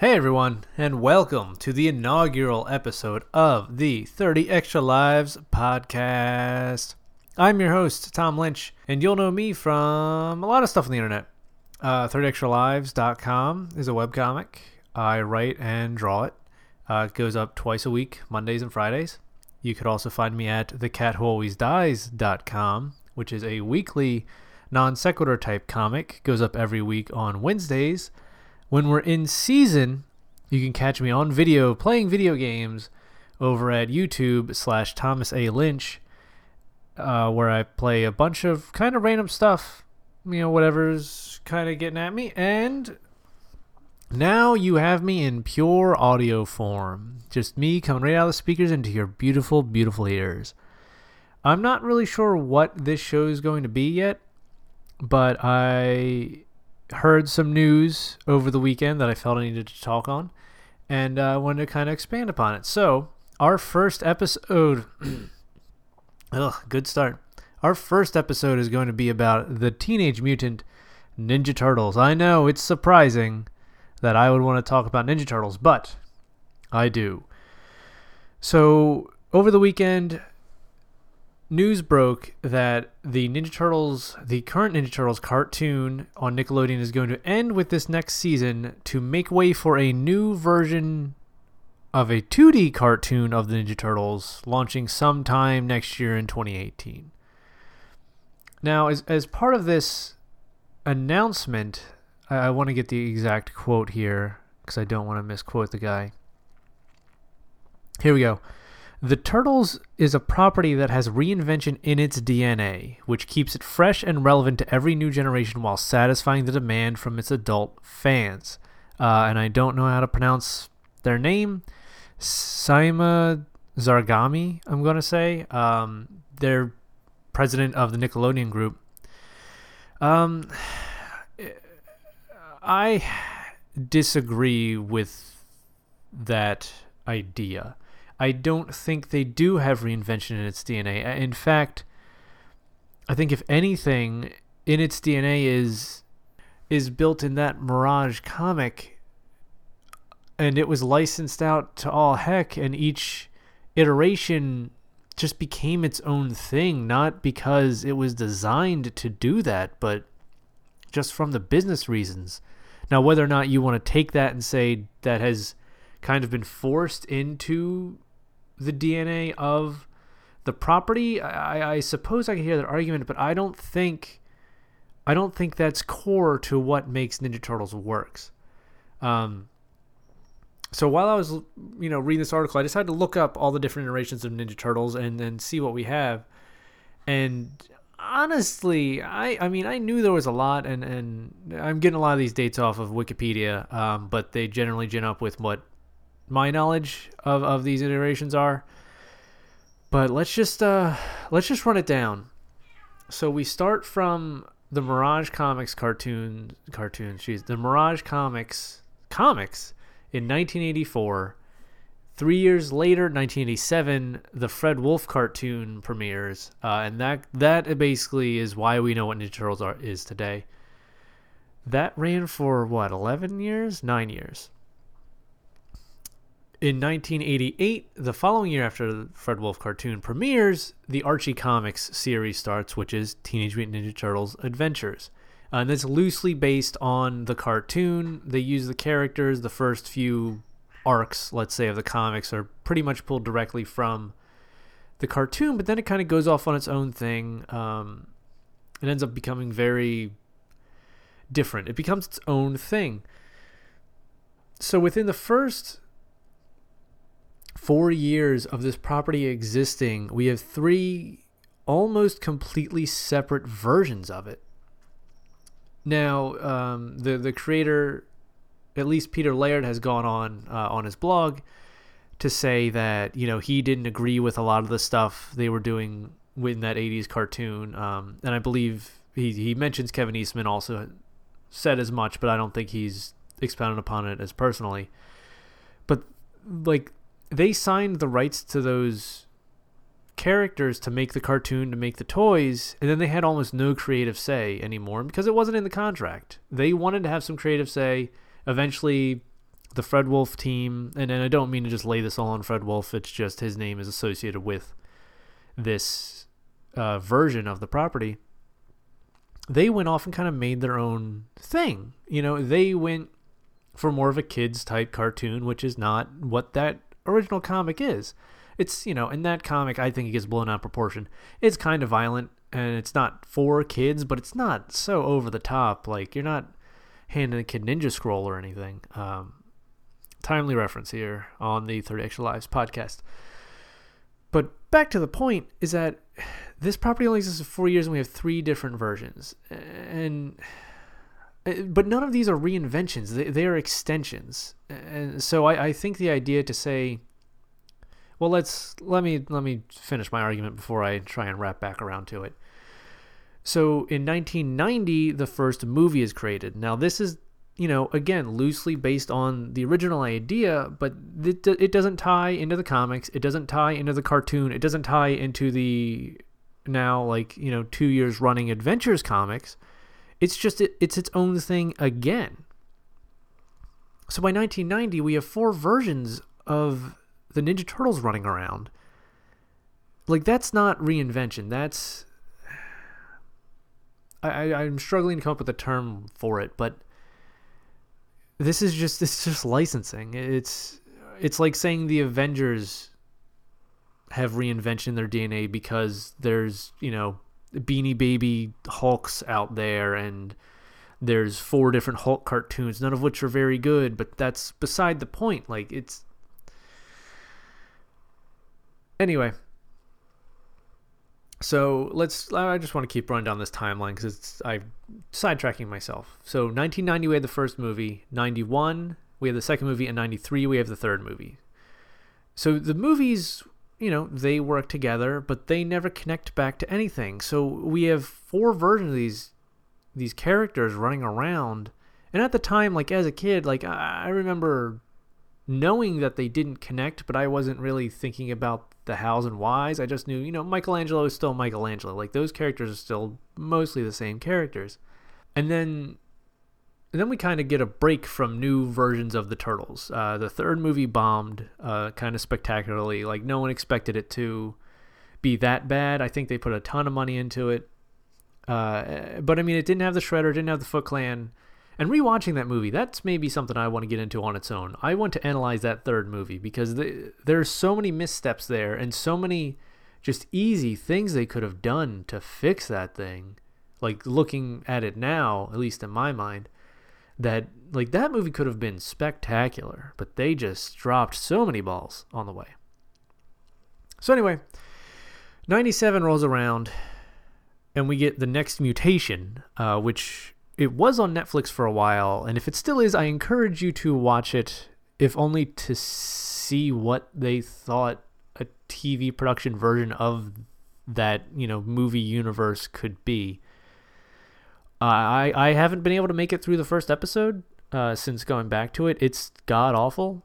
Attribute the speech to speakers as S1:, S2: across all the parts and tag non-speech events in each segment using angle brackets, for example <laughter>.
S1: Hey everyone, and welcome to the inaugural episode of the 30 Extra Lives podcast. I'm your host, Tom Lynch, and you'll know me from a lot of stuff on the internet. Uh, 30extralives.com is a webcomic. I write and draw it. Uh, it goes up twice a week, Mondays and Fridays. You could also find me at thecatwhoalwaysdies.com, which is a weekly non sequitur type comic. Goes up every week on Wednesdays. When we're in season, you can catch me on video playing video games over at YouTube slash Thomas A. Lynch, uh, where I play a bunch of kind of random stuff, you know, whatever's kind of getting at me. And now you have me in pure audio form. Just me coming right out of the speakers into your beautiful, beautiful ears. I'm not really sure what this show is going to be yet, but I heard some news over the weekend that I felt I needed to talk on, and I uh, wanted to kind of expand upon it. So, our first episode. <clears throat> ugh, good start. Our first episode is going to be about the Teenage Mutant Ninja Turtles. I know it's surprising that I would want to talk about Ninja Turtles, but I do. So, over the weekend, news broke that the Ninja Turtles, the current Ninja Turtles cartoon on Nickelodeon, is going to end with this next season to make way for a new version of a 2D cartoon of the Ninja Turtles launching sometime next year in 2018. Now, as, as part of this announcement, I, I want to get the exact quote here because I don't want to misquote the guy. Here we go. The Turtles is a property that has reinvention in its DNA, which keeps it fresh and relevant to every new generation while satisfying the demand from its adult fans. Uh, and I don't know how to pronounce their name. Cyma Zarghami, I'm going to say. Um, they're president of the Nickelodeon Group. Um, I disagree with that idea. I don't think they do have reinvention in its DNA. Uh, in fact, I think if anything in its DNA is is built in that Mirage comic and it was licensed out to all heck and each iteration just became its own thing not because it was designed to do that but just from the business reasons. Now whether or not you want to take that and say that has kind of been forced into the DNA of the property, I, I suppose I can hear that argument, but I don't think I don't think that's core to what makes Ninja Turtles works. Um, so while I was you know reading this article, I decided to look up all the different iterations of Ninja Turtles and then see what we have. And honestly, I I mean I knew there was a lot, and and I'm getting a lot of these dates off of Wikipedia, um, but they generally gin up with what my knowledge of, of these iterations are. But let's just uh, let's just run it down. So we start from the Mirage Comics cartoon cartoon. Jeez, the Mirage Comics comics in 1984. Three years later, 1987, the Fred Wolf cartoon premieres, uh, and that that basically is why we know what Ninja Turtles are is today. That ran for what, 11 years, nine years. In 1988, the following year after the Fred Wolf cartoon premieres, the Archie Comics series starts, which is Teenage Mutant Ninja Turtles Adventures. Uh, and it's loosely based on the cartoon. They use the characters, the first few arcs, let's say, of the comics are pretty much pulled directly from the cartoon, but then it kind of goes off on its own thing. Um, it ends up becoming very different. It becomes its own thing. So within the first four years of this property existing, we have three almost completely separate versions of it. Now, um, the the creator, at least Peter Laird, has gone on uh, on his blog to say that you know he didn't agree with a lot of the stuff they were doing in that '80s cartoon, um, and I believe he he mentions Kevin Eastman also said as much, but I don't think he's expounded upon it as personally. But like they signed the rights to those characters to make the cartoon to make the toys and then they had almost no creative say anymore because it wasn't in the contract they wanted to have some creative say eventually the Fred Wolf team, and, and I don't mean to just lay this all on Fred Wolf. It's just his name is associated with this uh, version of the property. They went off and kind of made their own thing. You know, they went for more of a kids type cartoon, which is not what that original comic is. It's, you know, in that comic, I think it gets blown out of proportion. It's kind of violent and it's not for kids, but it's not so over the top. Like, you're not handing a kid Ninja Scroll or anything. Um, timely reference here on the 30 Extra Lives podcast. But back to the point is that <sighs> this property only exists for four years and we have three different versions. And Uh, but none of these are reinventions. They, they are extensions. And so I, I think the idea to say well let's let me let me finish my argument before i try and wrap back around to it. So in 1990 the first movie is created. Now this is you know again loosely based on the original idea but it, it doesn't tie into the comics. It doesn't tie into the cartoon. It doesn't tie into the now like you know two years running adventures comics it's just it, it's its own thing again. So by 1990, we have four versions of the Ninja Turtles running around. Like that's not reinvention. That's I, I am struggling to come up with a term for it, but this is just <laughs> it's just licensing. It's it's like saying the Avengers have reinvention their DNA because there's you know Beanie Baby Hulks out there, and there's four different Hulk cartoons, none of which are very good, but that's beside the point. Like, it's. Anyway. So let's. I just want to keep running down this timeline because it's I'm sidetracking myself. So 1990 we had the first movie. 91 we had the second movie, and 93 we have the third movie. So the movies you know, they work together, but they never connect back to anything. So we have four versions of these these characters running around. And at the time, like as a kid, like I remember knowing that they didn't connect, but I wasn't really thinking about the hows and whys. I just knew, you know, Michelangelo is still Michelangelo. Like those characters are still mostly the same characters. And then and then we kind of get a break from new versions of the turtles. Uh, the third movie bombed uh, kind of spectacularly. Like no one expected it to be that bad. I think they put a ton of money into it. Uh, but I mean, it didn't have the Shredder, didn't have the Foot Clan. And rewatching that movie, that's maybe something I want to get into on its own. I want to analyze that third movie because the, there's so many missteps there and so many just easy things they could have done to fix that thing. Like looking at it now, at least in my mind that like that movie could have been spectacular, but they just dropped so many balls on the way. So anyway, 97 rolls around and we get the next mutation, uh, which it was on Netflix for a while, and if it still is, I encourage you to watch it, if only to see what they thought a TV production version of that you know movie universe could be. I I haven't been able to make it through the first episode uh, since going back to it. It's god awful,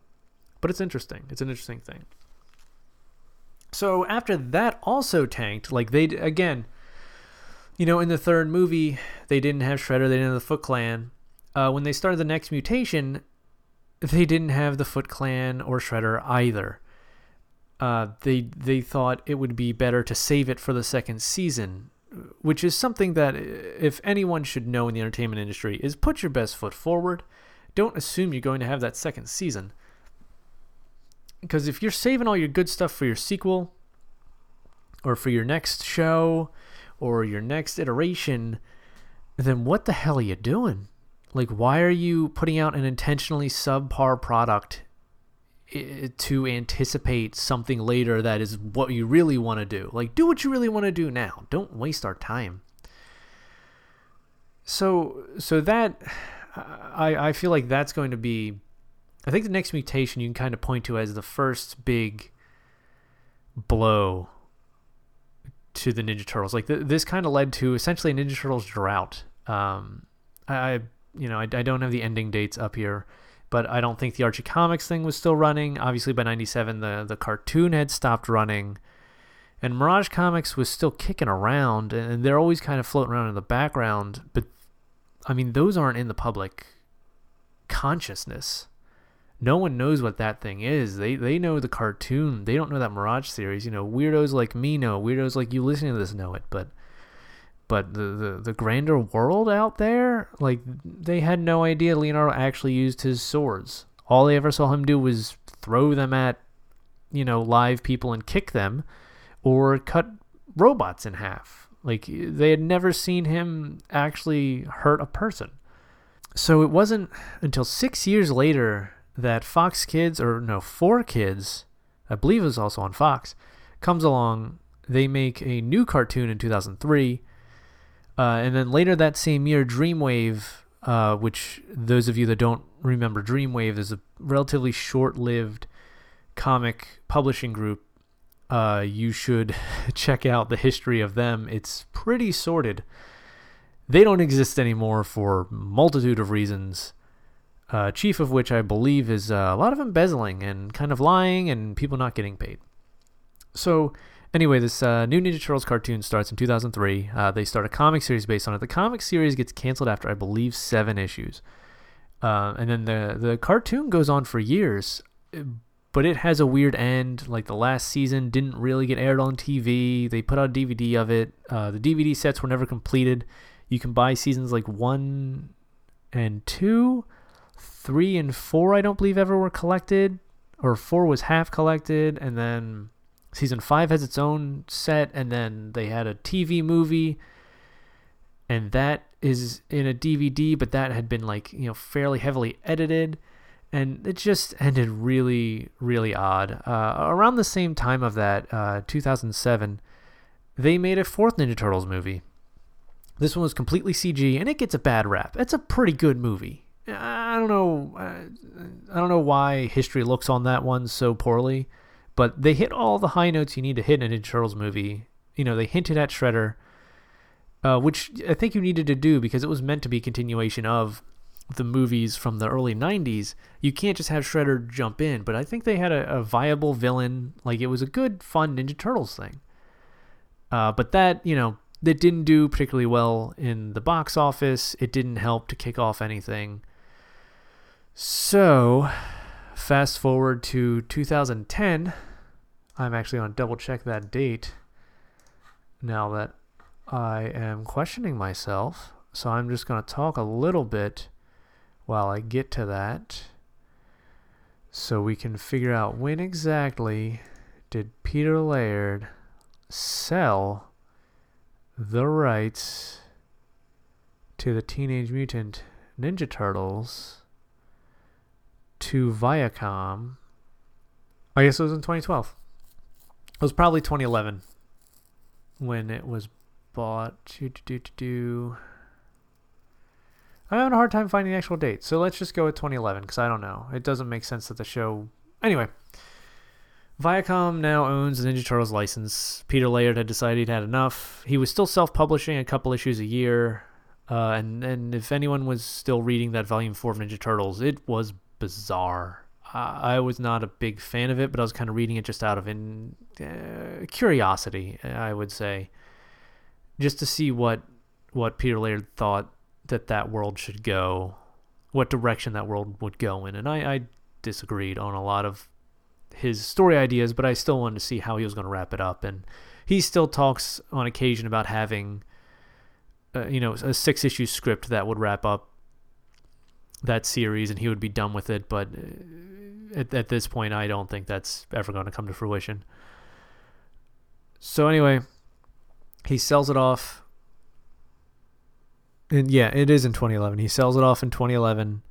S1: but it's interesting. It's an interesting thing. So after that also tanked, like they again, you know, in the third movie they didn't have Shredder, they didn't have the Foot Clan. Uh, when they started the next mutation, they didn't have the Foot Clan or Shredder either. Uh, they they thought it would be better to save it for the second season which is something that uh, if anyone should know in the entertainment industry is put your best foot forward. Don't assume you're going to have that second season. Because if you're saving all your good stuff for your sequel or for your next show or your next iteration, then what the hell are you doing? Like, why are you putting out an intentionally subpar product to anticipate something later that is what you really want to do. Like, do what you really want to do now. Don't waste our time. So, so that I I feel like that's going to be. I think the next mutation you can kind of point to as the first big blow to the Ninja Turtles. Like th- this kind of led to essentially a Ninja Turtles drought. Um, I, you know I, I don't have the ending dates up here but I don't think the Archie Comics thing was still running. Obviously, by '97, the the cartoon had stopped running, and Mirage Comics was still kicking around, and they're always kind of floating around in the background. But I mean, those aren't in the public consciousness. no one knows what that thing is. They they know the cartoon. They don't know that Mirage series. You know, weirdos like me know. Weirdos like you listening to this know it. But but the, the, the grander world out there, like they had no idea Leonardo actually used his swords. All they ever saw him do was throw them at, you know, live people and kick them, or cut robots in half. Like they had never seen him actually hurt a person. So it wasn't until six years later that Fox Kids, or no, 4Kids, I believe it was also on Fox, comes along. They make a new cartoon in 2003 uh, and then later that same year, Dreamwave, uh, which those of you that don't remember, Dreamwave is a relatively short-lived comic publishing group. Uh, you should <laughs> check out the history of them. It's pretty sordid. They don't exist anymore for multitude of reasons. Uh, chief of which I believe is uh, a lot of embezzling and kind of lying and people not getting paid. So Anyway, this uh, new Ninja Turtles cartoon starts in 2003. Uh, they start a comic series based on it. The comic series gets canceled after, I believe, seven issues. Uh, and then the, the cartoon goes on for years, but it has a weird end. Like the last season didn't really get aired on TV. They put out a DVD of it. Uh, the DVD sets were never completed. You can buy seasons like one and two. Three and four, I don't believe, ever were collected. Or four was half collected. And then season five has its own set, and then they had a TV movie, and that is in a DVD, but that had been like you know fairly heavily edited, and it just ended really really odd. Uh, around the same time of that, uh, 2007, they made a fourth Ninja Turtles movie. This one was completely CG, and it gets a bad rap. It's a pretty good movie. I don't know. I don't know why history looks on that one so poorly. But they hit all the high notes you need to hit in a Ninja Turtles movie. You know, they hinted at Shredder, uh, which I think you needed to do because it was meant to be a continuation of the movies from the early 90s. You can't just have Shredder jump in, but I think they had a, a viable villain. Like, it was a good, fun Ninja Turtles thing. Uh, but that, you know, that didn't do particularly well in the box office. It didn't help to kick off anything. So, Fast forward to 2010. I'm actually going to double check that date now that I am questioning myself. So I'm just going to talk a little bit while I get to that so we can figure out when exactly did Peter Laird sell the rights to the Teenage Mutant Ninja Turtles to Viacom. I guess it was in 2012. It was probably 2011 when it was bought. Do, do, do. I'm having a hard time finding the actual date, so let's just go with 2011 because I don't know. It doesn't make sense that the show. Anyway, Viacom now owns the Ninja Turtles license. Peter Laird had decided he'd had enough. He was still self-publishing a couple issues a year, uh, and and if anyone was still reading that Volume Four of Ninja Turtles, it was bizarre. I was not a big fan of it, but I was kind of reading it just out of in uh, curiosity, I would say, just to see what what Peter Laird thought that that world should go, what direction that world would go in, and I, I disagreed on a lot of his story ideas, but I still wanted to see how he was going to wrap it up, and he still talks on occasion about having, uh, you know, a six issue script that would wrap up that series and he would be done with it. But uh, at, at this point, I don't think that's ever going to come to fruition. So, anyway, he sells it off. And yeah, it is in 2011. He sells it off in 2011.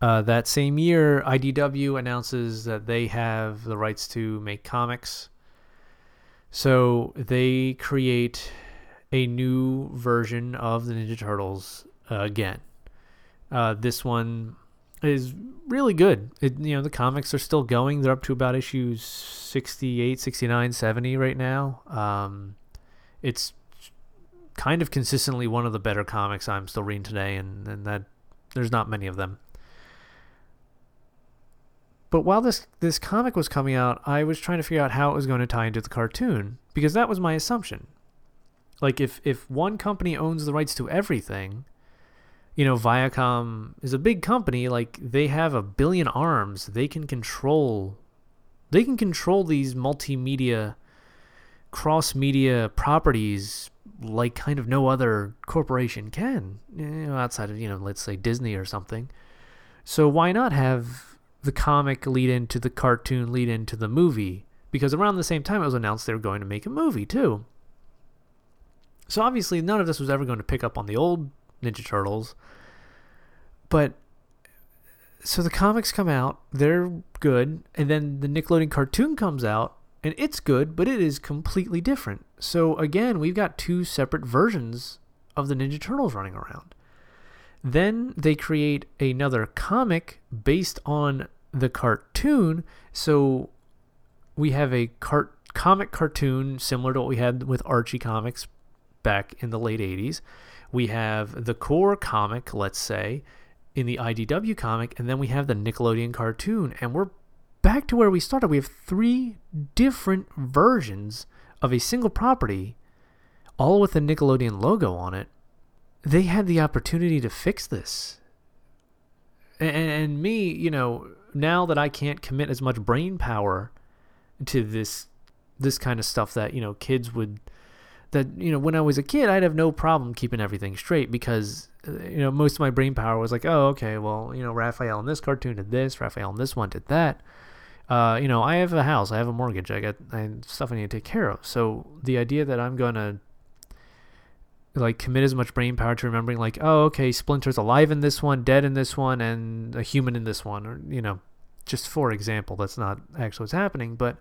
S1: Uh, that same year, IDW announces that they have the rights to make comics. So they create a new version of the Ninja Turtles uh, again. Uh, this one is really good. It, you know, the comics are still going. They're up to about issues 68, 69, 70 right now. Um, it's kind of consistently one of the better comics I'm still reading today, and, and that there's not many of them. But while this this comic was coming out, I was trying to figure out how it was going to tie into the cartoon because that was my assumption. Like if if one company owns the rights to everything, you know, Viacom is a big company. Like they have a billion arms. They can control. They can control these multimedia, cross media properties like kind of no other corporation can, you know, outside of you know, let's say Disney or something. So why not have the comic lead into the cartoon, lead into the movie? Because around the same time it was announced they were going to make a movie too. So obviously none of this was ever going to pick up on the old Ninja Turtles. But so the comics come out, they're good, and then the Nickelodeon cartoon comes out, and it's good, but it is completely different. So again, we've got two separate versions of the Ninja Turtles running around. Then they create another comic based on the cartoon. So we have a cart comic cartoon similar to what we had with Archie comics back in the late 80s. We have the core comic, let's say, in the IDW comic, and then we have the Nickelodeon cartoon, and we're back to where we started. We have three different versions of a single property, all with the Nickelodeon logo on it. They had the opportunity to fix this. And, and me, you know, now that I can't commit as much brain power to this this kind of stuff that, you know, kids would that you know when I was a kid I'd have no problem keeping everything straight because uh, you know most of my brain power was like oh okay well you know Raphael in this cartoon did this Raphael in this one did that. Uh, you know I have a house I have a mortgage I got I stuff I need to take care of. So the idea that I'm gonna like commit as much brain power to remembering like oh okay Splinter's alive in this one dead in this one and a human in this one or you know just for example that's not actually what's happening but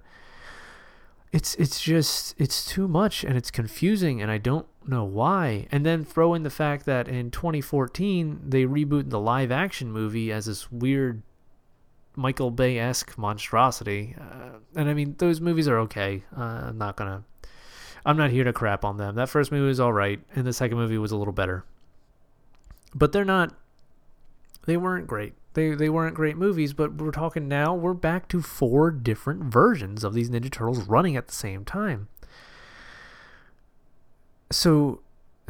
S1: it's it's just it's too much and it's confusing and I don't know why. And then throw in the fact that in 2014 they rebooted the live action movie as this weird Michael Bay esque monstrosity. Uh, and I mean those movies are okay. Uh, I'm not gonna. I'm not here to crap on them. That first movie was all right, and the second movie was a little better. But they're not. They weren't great they they weren't great movies, but we're talking now we're back to four different versions of these Ninja Turtles running at the same time. So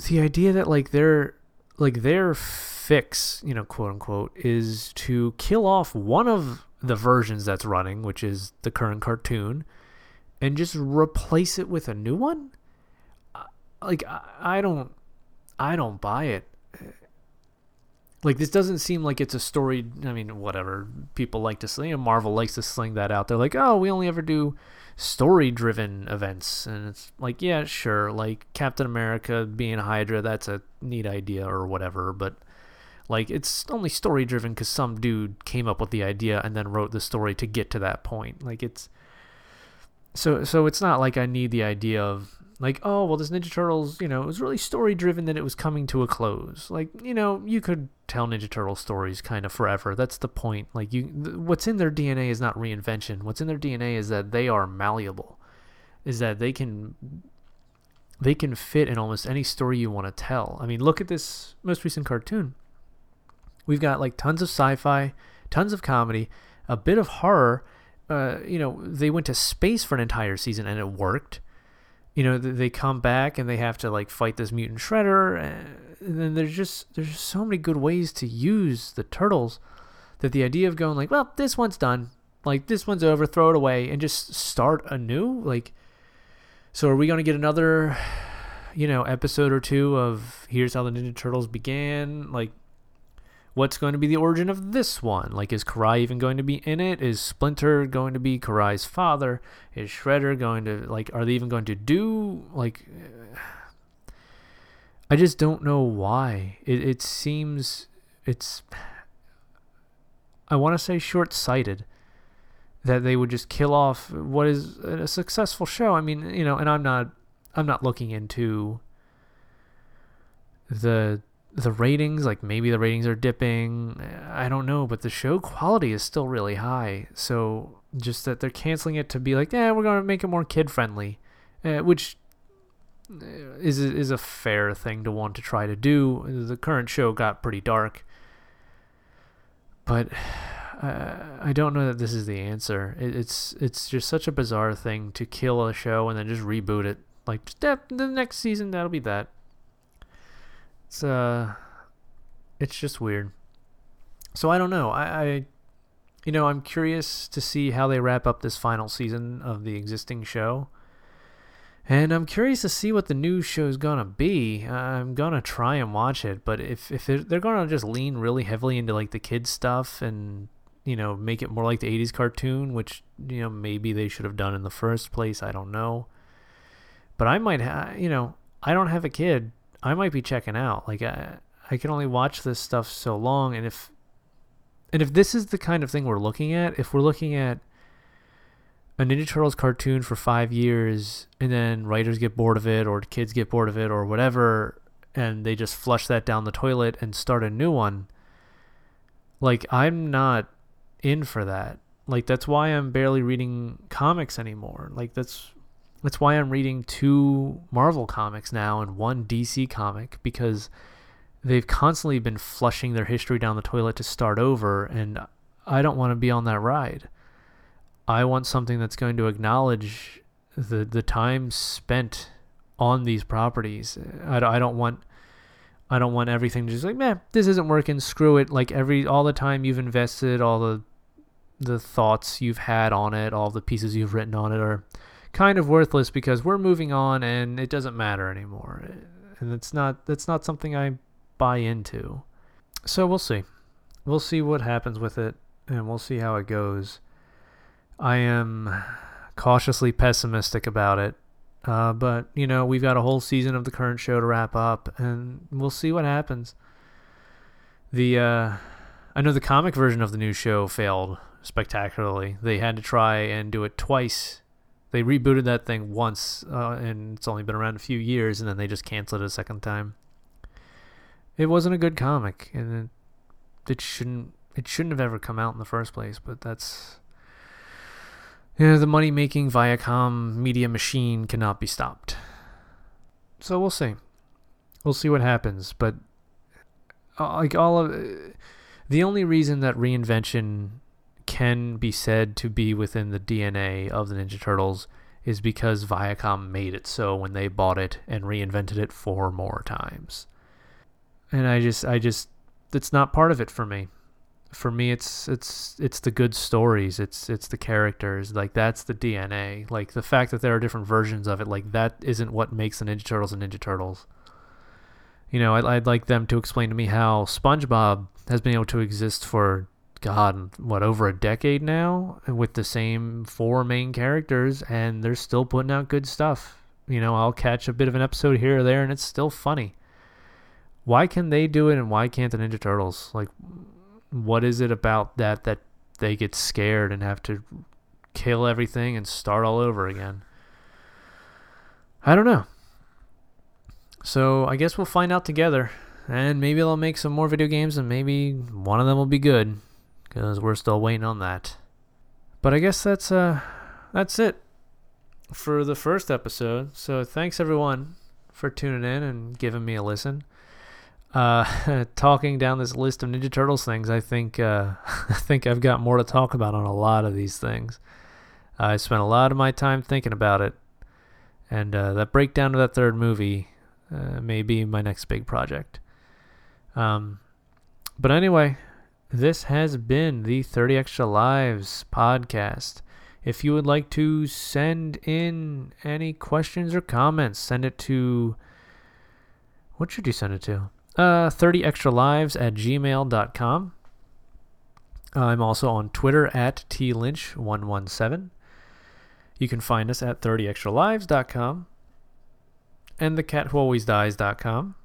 S1: the idea that like their like their fix, you know, quote unquote, is to kill off one of the versions that's running, which is the current cartoon, and just replace it with a new one. Uh, like I don't, I don't buy it like this doesn't seem like it's a story. I mean, whatever people like to sling. Marvel likes to sling that out. They're like, oh, we only ever do story-driven events, and it's like, yeah, sure. Like Captain America being Hydra, that's a neat idea or whatever. But like, it's only story-driven because some dude came up with the idea and then wrote the story to get to that point. Like it's so so it's not like I need the idea of like oh well this ninja turtles you know it was really story driven that it was coming to a close. Like you know you could tell ninja turtle stories kind of forever. That's the point. Like you th- what's in their dna is not reinvention. What's in their dna is that they are malleable. Is that they can they can fit in almost any story you want to tell. I mean look at this most recent cartoon. We've got like tons of sci-fi tons of comedy a bit of horror. Uh, you know they went to space for an entire season and it worked you know they come back and they have to like fight this mutant shredder and then there's just there's just so many good ways to use the turtles that the idea of going like well this one's done. Like this one's over. Throw it away and just start anew? Like so are we going to get another you know episode or two of here's how the ninja turtles began? Like what's going to be the origin of this one? Like, is Karai even going to be in it? Is Splinter going to be Karai's father? Is Shredder going to, like, are they even going to do, like, <sighs> I just don't know why. It, it seems, it's, I want to say short sighted that they would just kill off what is a successful show. I mean, you know, and I'm not, I'm not looking into the the ratings, like maybe the ratings are dipping. I don't know, but the show quality is still really high. So just that they're canceling it to be like, yeah, we're to make it more kid friendly, uh, which uh, is is a fair thing to want to try to do. The current show got pretty dark, but <sighs> uh, I don't know that this is the answer. It, it's it's just such a bizarre thing to kill a show and then just reboot it. Like, just, the next season that'll be that it's uh it's just weird. So I don't know. I, I you know, I'm curious to see how they wrap up this final season of the existing show. And I'm curious to see what the new show is gonna be. I'm gonna try and watch it, but if if they're, they're gonna just lean really heavily into like the kids stuff and you know make it more like the '80s cartoon, which you know maybe they should have done in the first place, I don't know. But I might, ha- you know, I don't have a kid. I might be checking out. Like I, I can only watch this stuff so long, and if and if this is the kind of thing we're looking at, if we're looking at a Ninja Turtles cartoon for five years and then writers get bored of it or kids get bored of it or whatever and they just flush that down the toilet and start a new one, like I'm not in for that. Like that's why I'm barely reading comics anymore. Like that's that's why I'm reading two Marvel comics now and one DC comic because they've constantly been flushing their history down the toilet to start over and I don't want to be on that ride. I want something that's going to acknowledge the the time spent on these properties. I, I don't want I don't want everything to just like, man, this isn't working. Screw it. Like every all the time you've invested, all the the thoughts you've had on it, all the pieces you've written on it are kind of worthless because we're moving on and it doesn't matter anymore. And it's not that's not something I buy into. So we'll see. We'll see what happens with it and we'll see how it goes. I am cautiously pessimistic about it. Uh, but, you know, we've got a whole season of the current show to wrap up, and we'll see what happens. The, uh, I know the comic version of the new show failed spectacularly. They had to try and do it twice. They rebooted that thing once, uh, and it's only been around a few years, and then they just canceled it a second time. It wasn't a good comic, and it, it shouldn't it shouldn't have ever come out in the first place. But that's you know, the money making Viacom media machine cannot be stopped. So we'll see. We'll see what happens. But uh, like all of the only reason that reinvention can be said to be within the DNA of the Ninja Turtles is because Viacom made it so when they bought it and reinvented it four more times. And I just I just it's not part of it for me. For me it's it's it's the good stories. It's it's the characters. Like that's the dna like the fact that there are different versions of it like that isn't what makes the ninja turtles and ninja turtles. You know I'd, I'd like them to explain to me how spongebob has been able to exist for god what over a decade now with the same four main characters and they're still putting out good stuff you know i'll catch a bit of an episode here or there and it's still funny why can they do it and why can't the ninja turtles like what is it about that that they get scared and have to kill everything and start all over again? I don't know. So I guess we'll find out together. And maybe they'll make some more video games and maybe one of them will be good. Because we're still waiting on that. But I guess that's uh that's it for the first episode. So thanks everyone for tuning in and giving me a listen uh, <laughs> talking down this list of Ninja Turtles things, I think uh, <laughs> I think I've got more to talk about on a lot of these things. I spent a lot of my time thinking about it, and uh, that breakdown of that third movie uh, may be my next big project. Um, but anyway, this has been the 30 Extra Lives podcast. If you would like to send in any questions or comments, send it to. What should you send it to? uh, 30 extra lives at gmail.com. I'm also on Twitter at tlynch117. You can find us at 30extralives.com and thecatwhoalwaysdies.com.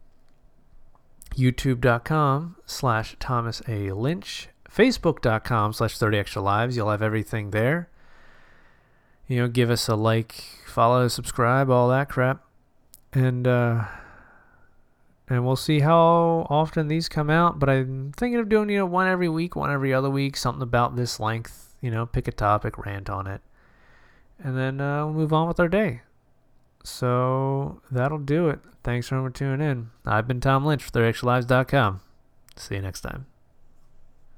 S1: YouTube.com slash Thomas A. Lynch. facebook.com slash 30 Extra Lives. You'll have everything there. You know, give us a like, follow, subscribe, all that crap. And, uh, and we'll see how often these come out. But I'm thinking of doing you know one every week, one every other week, something about this length. You know, pick a topic, rant on it, and then uh, we'll move on with our day. So that'll do it. Thanks for tuning in. I've been Tom Lynch for 30extralives.com. See you next time.